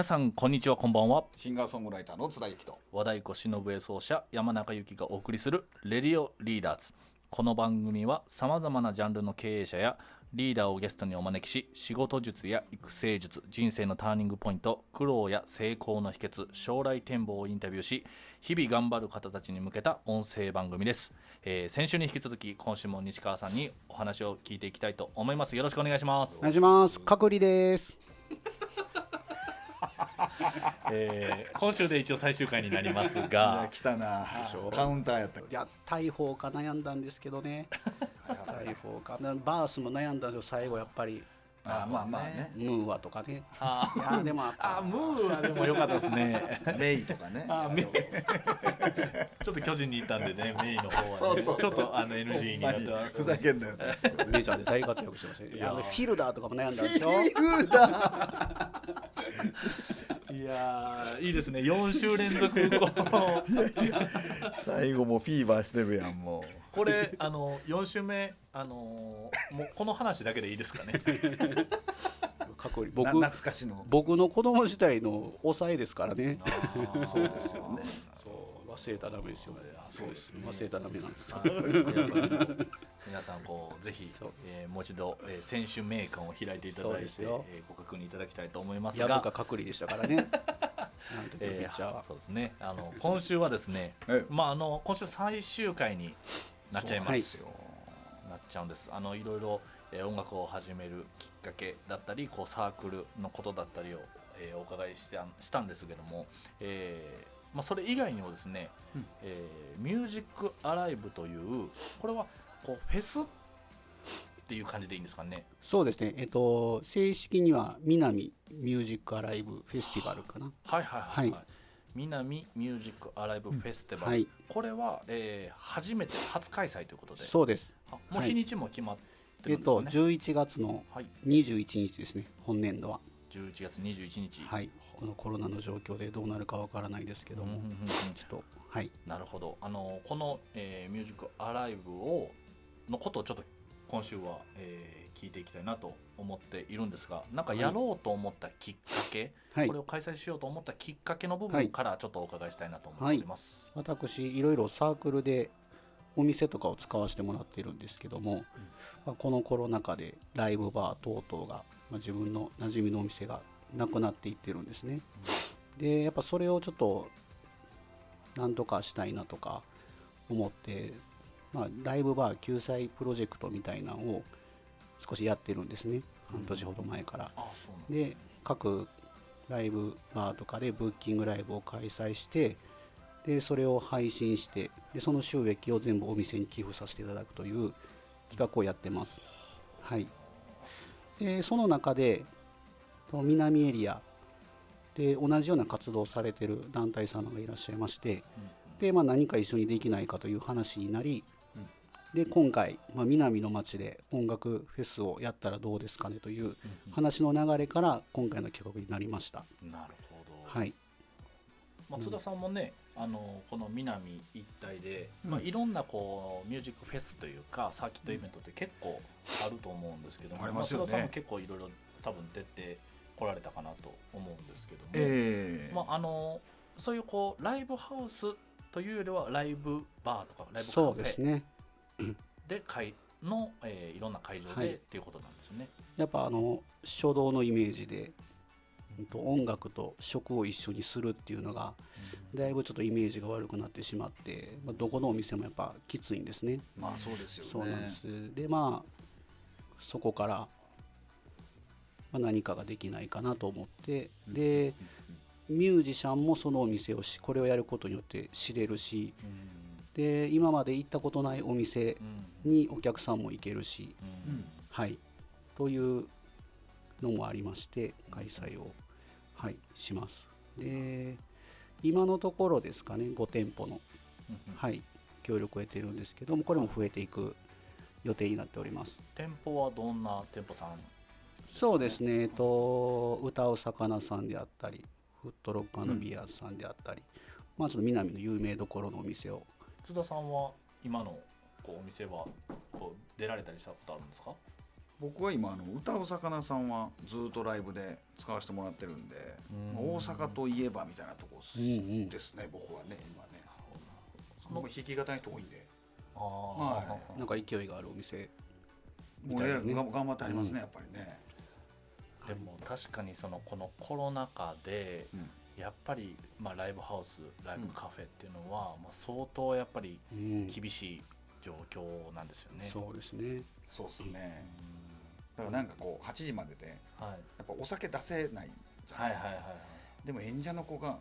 皆さんこんにちはこんばんは。シンガーソングライターの津田由紀と。和太鼓忍笛奏者山中由紀がお送りする「レディオリーダーズ」この番組はさまざまなジャンルの経営者やリーダーをゲストにお招きし仕事術や育成術人生のターニングポイント苦労や成功の秘訣将来展望をインタビューし日々頑張る方たちに向けた音声番組です、えー先週に引き続き今週も西川さんにお話を聞いていきたいと思います。よろしくお願いします。お願いします。隔離です。えー今週で一応最終回になりますが。来たな。カウンターやった。いや、大砲か悩んだんですけどね。大砲か、なバースも悩んだんですよ。最後やっぱり。あまあまあね。ムーアとかね。あいや、でもあムーはでも良かったですね。メイとかね。あメイ。ちょっと巨人に行ったんでねメイの方は、ね、そうそうちょっとあの NG になってます。ふざけんなよ。メジャーで大活躍してましたね。いや、あのフィルダーとかも悩んだんですよ。フィルダ いやーいいですね。4週連続この。ー最後もフィーバーしてるやんもこれあの4週目あのもうこの話だけでいいですかね。隔離。う僕な、懐かしの。僕の子供時代の抑えですからね。そうですよね。そう、忘れたらダメですよ。そうです。忘れたらダメなんです。皆さんこうぜひえーもう一度、えー選手名鑑を開いていただいて、ですよえーご確認いただきたいと思いますやぶがか隔離でしたからね。えーはー、。そうですね。あの今週はですねえ、まああの今週最終回になっちゃいます。はいすよなっちゃうんです。あのいろいろ、えー音楽を始めるきっかけだったり、こうサークルのことだったりを、えーお伺いしてしたんですけども、えーまあそれ以外にもですね、うんえーミュージックアライブというこれはこうフェスっていう感じでいいんですかね？そうですね。えっと正式には南ミュージックアライブフェスティバルかな。はいはいはい、はいはい南ミュージックアライブフェスティバル、はい。これは、えー初めて初開催ということでそうです。あもうはい日にちも決まってえっとるんですかね、11月のはい、21日ですね。本年度は。11月21日、はい。このコロナの状況でどうなるかわからないですけども、うんうんうんうんちょっとはい。なるほどあのこの、えーミュージックアライブをのことをちょっと今週は、えー聞いていきたいなと思っているんですがなんかやろうと思ったきっかけ、はいこれ。を開催しようと思ったきっかけの部はい分からちょっとお伺いしたいなと思っております。私いろいろサークルでお店とかを使わせてもらってるんですけども、まあ、このコロナ禍でライブバー等々が、まあ、自分の馴染みのお店がなくなっていってるんですね。でやっぱそれをちょっとなんとかしたいなとか思って、まあ、ライブバー救済プロジェクトみたいなのを少しやってるんですね半年ほど前から。で各ライブバーとかでブッキングライブを開催してでそれを配信してでその収益を全部お店に寄付させていただくという企画をやってます。はい、でその中で南エリアで同じような活動をされてる団体様がいらっしゃいましてで、まあ、何か一緒にできないかという話になりで今回、まあ、南の町で音楽フェスをやったらどうですかねという話の流れから今回の企画になりました。なるほど、はい、松田さんもね、あのこの南一帯で、まあ、いろんなこうミュージックフェスというかサーキットイベントって結構あると思うんですけども、ありますよね。さんも結構いろいろ多分出てこられたかなと思うんですけども、ええ。まあ、あのそういうこうライブハウスというよりはライブバーとかライブカそうフェですね。で会の、えーいろんな会場で、はい。っていうことなんですよね。やっぱあの書道のイメージで、音楽と食を一緒にするっていうのがだいぶちょっとイメージが悪くなってしまって、まあ、どこのお店もやっぱきついんですね。まあそうですよね。そうなんです。でまあそこから、まあ、何かができないかなと思ってでミュージシャンもそのお店をしこれをやることによって知れるしで今まで行ったことないお店うん。にお客さんも行けるし、はい、というのもありまして開催を、はい、します。で今のところですかね5店舗の、うんはい、協力を得ているんですけどもこれも増えていく予定になっております。店舗はどんな店舗さんそうですね、えっと、歌う魚さんであったりフットロックビアーズさんであったり、まあちょっと南の有名どころのお店を。津田さんは今のこうお店はこう出られたりしたことあるんですか？僕は今あの歌う魚さんはずっとライブで使わせてもらってるんで、うん。大阪といえばみたいなとこうんうんですね、僕はね今ね。僕弾き語りの人多いんで。あー。はなんか勢いがあるお店。もうえらいが頑張ってありますね、やっぱりね、でも確かにそのこのコロナ禍でうん。やっぱりまあライブハウスライブカフェっていうのはまあ相当やっぱりうん。厳しい状況なんですよね。そうですね。そうですねだからなんかこう8時までではい。やっぱお酒出せないじゃなですか、でも演者の子が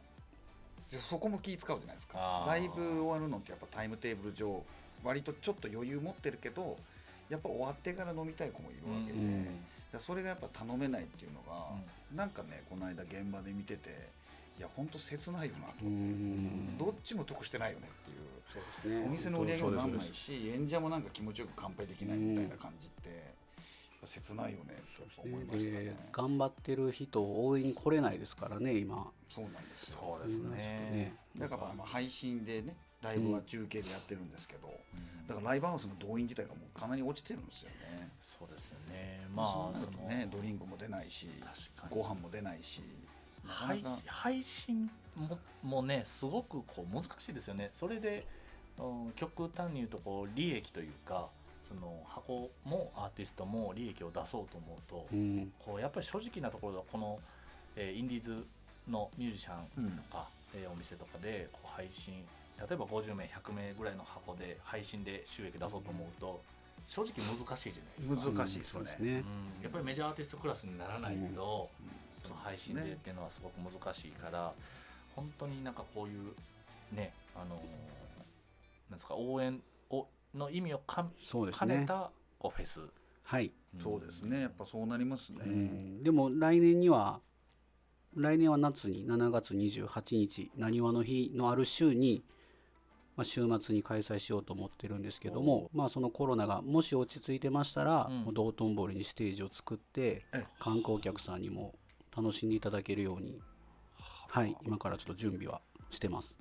そこも気使うじゃないですか。ライブ終わるのってやっぱタイムテーブル上割とちょっと余裕持ってるけどやっぱ終わってから飲みたい子もいるわけで、うん。それがやっぱ頼めないっていうのが、なんかねこの間現場で見てていやほんと切ないよなと、うん。どっちも得してないよねっていうそうですね。お店の売り上げもなんないし演者もなんか気持ちよく乾杯できないみたいな感じって、切ないよねと思いましたねで頑張ってる人応援に来れないですからね今そうなんですよそうですねね。だからまあ配信でねライブは中継でやってるんですけど、だからライブハウスの動員自体がもうかなり落ちてるんですよね。そうですよね。まあそうなねドリンクも出ないしご飯も出ないし配か配信ももねすごくこう難しいですよね。それで、うん、極端に言うとこう利益というかその箱もアーティストも利益を出そうと思うと、うん。こうやっぱり正直なところでこの、えーインディーズのミュージシャンとか、えーお店とかでこう配信例えば50名100名ぐらいの箱で配信で収益出そうと思うと正直難しいじゃないですか。難しいですね。そうん。やっぱりメジャーアーティストクラスにならないと、うん。その配信でっていうのはすごく難しいから本当になんかこういうねあのーなんですか応援をの意味をかそうですね。兼ねたこうフェス、はい、そうですね。やっぱそうなりますね。うん。でも来年には来年は夏に7月28日なにわの日のある週に、まあ、週末に開催しようと思ってるんですけども、まあ、そのコロナがもし落ち着いてましたら、うん。もう道頓堀にステージを作ってええ。観光客さんにも楽しんでいただけるように、はい、今からちょっと準備はしてます。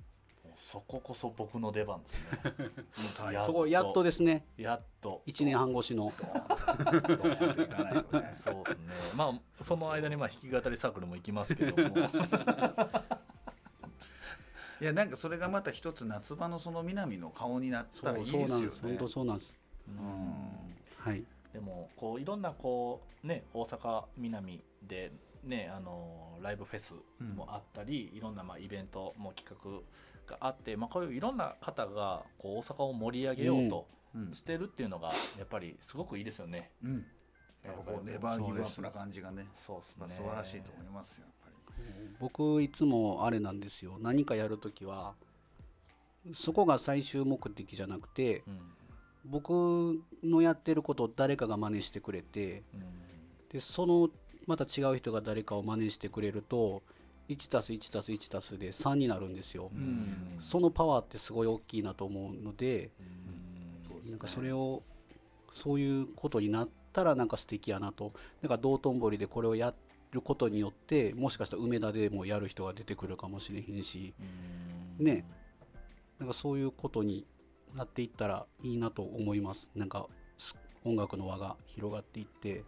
そここそ僕の出番ですね。やっとそこやっとですね。やっと。1年半越しの。そうですね。まあその間にまあ弾き語りサークルも行きますけども。いやなんかそれがまた一つ夏場のその南の顔になったらいいですよね。そうなんです。本当そうなんです。うん。はい。でもこういろんなこうね大阪南でねあのライブフェスもあったり、いろんなまあイベントも企画があって、まあ、こういういろんな方がこう大阪を盛り上げようとうん。してるっていうのがやっぱりすごくいいですよね。うん。やっぱこうネバーギブアップな感じがね、そうですね。まあ素晴らしいと思いますよやっぱり。僕いつもあれなんですよ。何かやるときはそこが最終目的じゃなくてうん。僕のやってることを誰かが真似してくれてうん。でそのまた違う人が誰かを真似してくれると 1+1+1+ で3になるんですよ、うん。そのパワーってすごい大きいなと思うのでうん。なんかそれをそういうことになったらなんか素敵やなと。だから道頓堀でこれをやることによってもしかしたら梅田でもやる人が出てくるかもしれへんし。うん。ね。なんかそういうことになっていったらいいなと思います。なんかす音楽の輪が広がっていって。う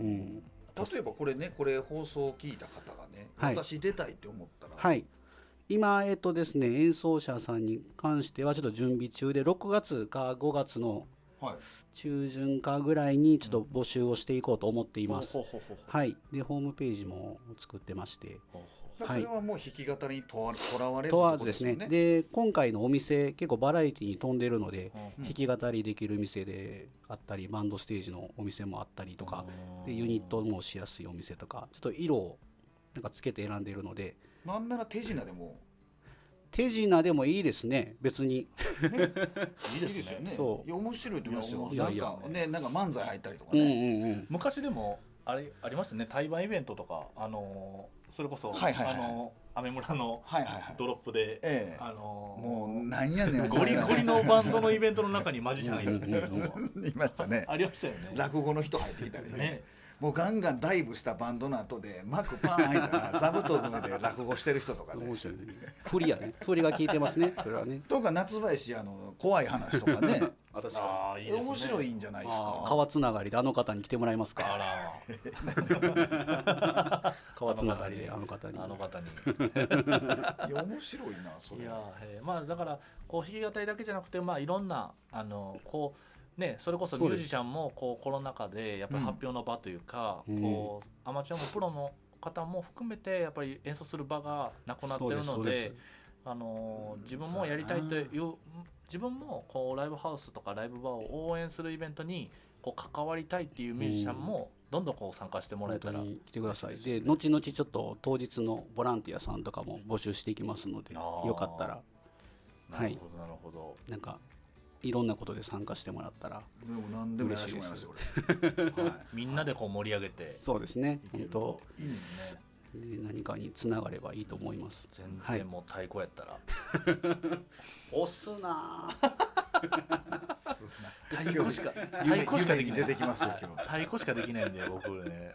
うんん例えばこれねこれ放送を聞いた方がね、はい。私出たいって思ったら、はい。今えっとですね演奏者さんに関してはちょっと準備中で6月か5月のはい中旬かぐらいにちょっと募集をしていこうと思っています。はい。でホームページも作ってまして。それはもう弾き語りにとらわれず問わずですね。よで今回のお店結構バラエティに富んでるのでう弾き語りできる店であったりバンドステージのお店もあったりとかでユニットもしやすいお店とかちょっと色をなんかつけて選んでいるので。なんなら手品でも手品でもいいですね。別に。いい いいですすよね。そう。面白いと思いますよ。いやいや。なんかねなんか漫才入ったりとかうんうね、んうん。昔でもあれありましたね。対バンイベントとかあのーそれこそ、はいはいはい。あのーアメ村のはいはいはい。ドロップで、ええ。あのーもうなんやねん。ゴリゴリのバンドのイベントの中にマジシャンいる。いましたね。ありましたよね。落語の人入ってきたりね。ねもうガンガンダイブしたバンドの後で幕パーン開いたら座布団の上で落語してる人とかね。面白いね。振りやね。振りが効いてますね。それはね。とか夏林あの怖い話とかね。私ああいいね。面白いんじゃないですか？川つながりであの方に来てもらえますあから。川つながりであの方に。あの方に。いや面白いなそれ。いやへえまあだからこう弾き語りだけじゃなくてまあいろんなあのこうねそれこそミュージシャンもこうコロナ禍でやっぱり発表の場というか、うん。こうアマチュアもプロの方も含めてやっぱり演奏する場がなくなってるのであの自分もやりたいという自分もこうライブハウスとかライブバーを応援するイベントにこう関わりたいっていうミュージシャンもどんどんこう参加してもらえたら、本当に来てください。で後々ちょっと当日のボランティアさんとかも募集していきますのでよかったらなるほどなるほど、なんかいろんなことで参加してもらったらでも何でもやらせてもらいますよ俺はい。みんなでこう盛り上げて。そうですね。本当といいですね。で何かにつながればいいと思います。全はい然もう太鼓やったら、押すな太鼓しか太夢鼓しかできない夢に出てきますよ今日。太鼓しかできないんで僕ね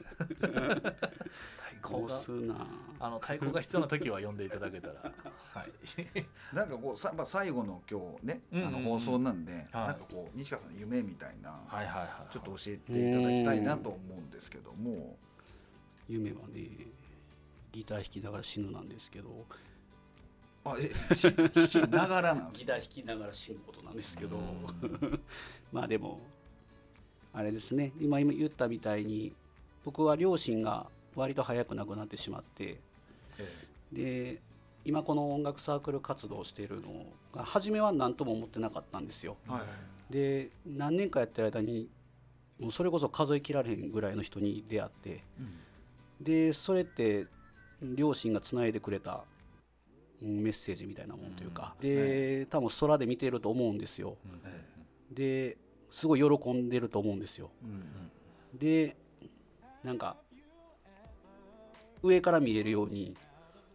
太鼓が。押すな。あの太鼓が必要な時は呼んでいただけたら。はい。なんかこうさ、まあ、最後の今日ね、うんうあの放送なんで、はい。なんかこう西川さんの夢みたいな、はいはいはいちょっと教えていただきたいなと思うんですけども、夢はねギター弾きながら死ぬなんですけど。あえし弾きながらなんですギター弾きながら死ぬことなんですけど。うん。まあでもあれですね。今今言ったみたいに僕は両親が割と早く亡くなってしまってえで今この音楽サークル活動をしているのが初めは何とも思ってなかったんですよ。えはい。で何年かやってる間にもうそれこそ数えきられへんぐらいの人に出会ってでそれって両親がつないでくれたうんメッセージみたいなもんというか、で多分空で見てると思うんですよ。えですごい喜んでると思うんですよ。でなんか上から見れるように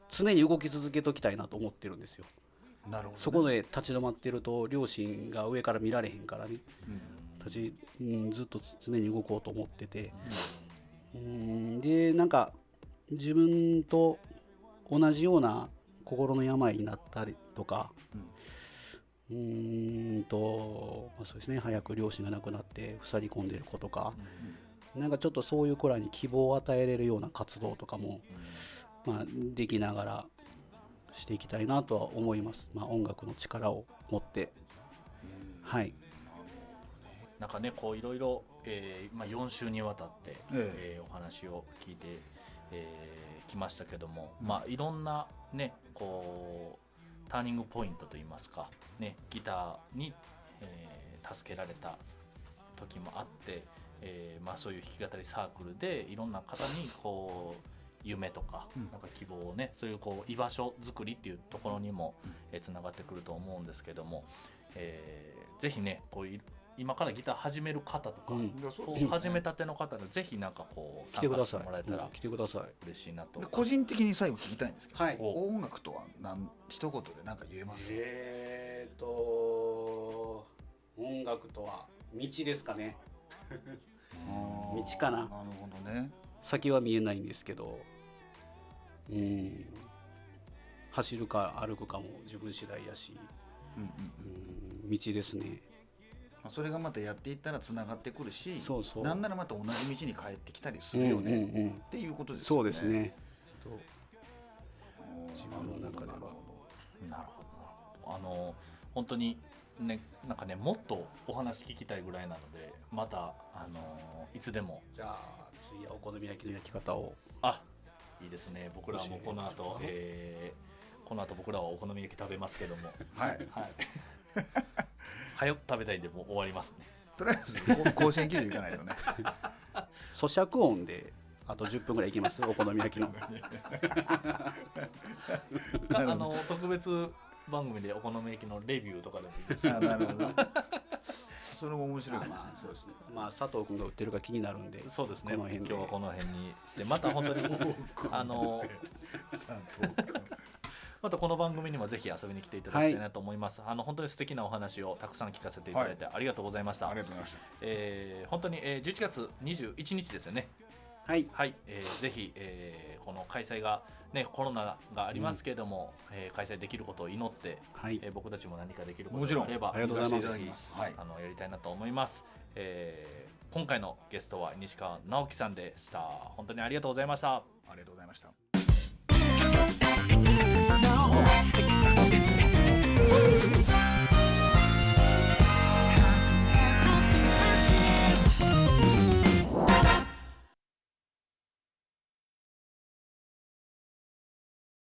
常に動き続けときたいなと思ってるんですよ。なるほどね、そこで立ち止まってると両親が上から見られへんからね。うん。立ち、うん、ずっと常に動こうと思ってて。うんでなんか自分と同じような心の病になったりとかうーんと、まあ、そうですね。早く両親が亡くなって塞ぎ込んでる子とか、なんかちょっとそういう子らに希望を与えれるような活動とかも、まあ、できながらしていきたいなとは思います、まあ、音楽の力を持って、はい。なんかねこういろいろ、えーまあ、4週にわたって、ええ。ーお話を聞いて、えーきましたけども、まあいろんなねこうターニングポイントといいますか、ね、ギターに、えー助けられた時もあって、えーまあ、そういう弾き語りサークルでいろんな方にこう夢とか,、うんなんか希望をねそういうこう居場所作りっていうところにもつな、がってくると思うんですけども、えーぜひねこうい今からギター始める方とか、うん。こう始めたての方でぜひなんかこう来てください参加してもらえたらうん来てください。嬉しいなとで個人的に最後聞きたいんですけど、はい。お音楽とは何一言で何か言えます、えーと音楽とは道ですかね道かな。なるほどね。先は見えないんですけど。うん。走るか歩くかも自分次第やし。うんうんうん。道ですね。まあそれがまたやっていったらつながってくるしそうそう。なんならまた同じ道に帰ってきたりするよね、うんうんうん。っていうことですね。うですね。自分の中では。なるほどなるほど。あの本当にねなんかねもっとお話聞きたいぐらいなのでまたあのいつでも。じゃあ次はお好み焼きの焼き方を。あいいですね。僕らはもうこの後、えーこの後僕らはお好み焼き食べますけども。はい。はい。早く食べたいんでもう終わりますね。とりあえずこ甲子園球場行かないとね。咀嚼音であと10分ぐらいいきますお好み焼きの。か あの特別番組でお好み焼きのレビューとかでもいいですあなるほど。それも面白いかまあそうですね。まあ佐藤君が売ってるか気になるんでそうですね。この辺で。今日はこの辺にしてまた本当に あの またこの番組にもぜひ遊びに来ていただきたいなと思います、あの本当に素敵なお話をたくさん聞かせていただいてありがとうございました、ありがとうございました。えー本当に、えー11月21日ですよねはい。はい、えーぜひ、えーこの開催が、ね、コロナがありますけれども、えー開催できることを祈って、はい。えー僕たちも何かできるこもちろん。とがあればありがとうございます。はいあのやりたいなと思います、えー今回のゲストは西川直樹さんでした。本当にありがとうございました。ありがとうございました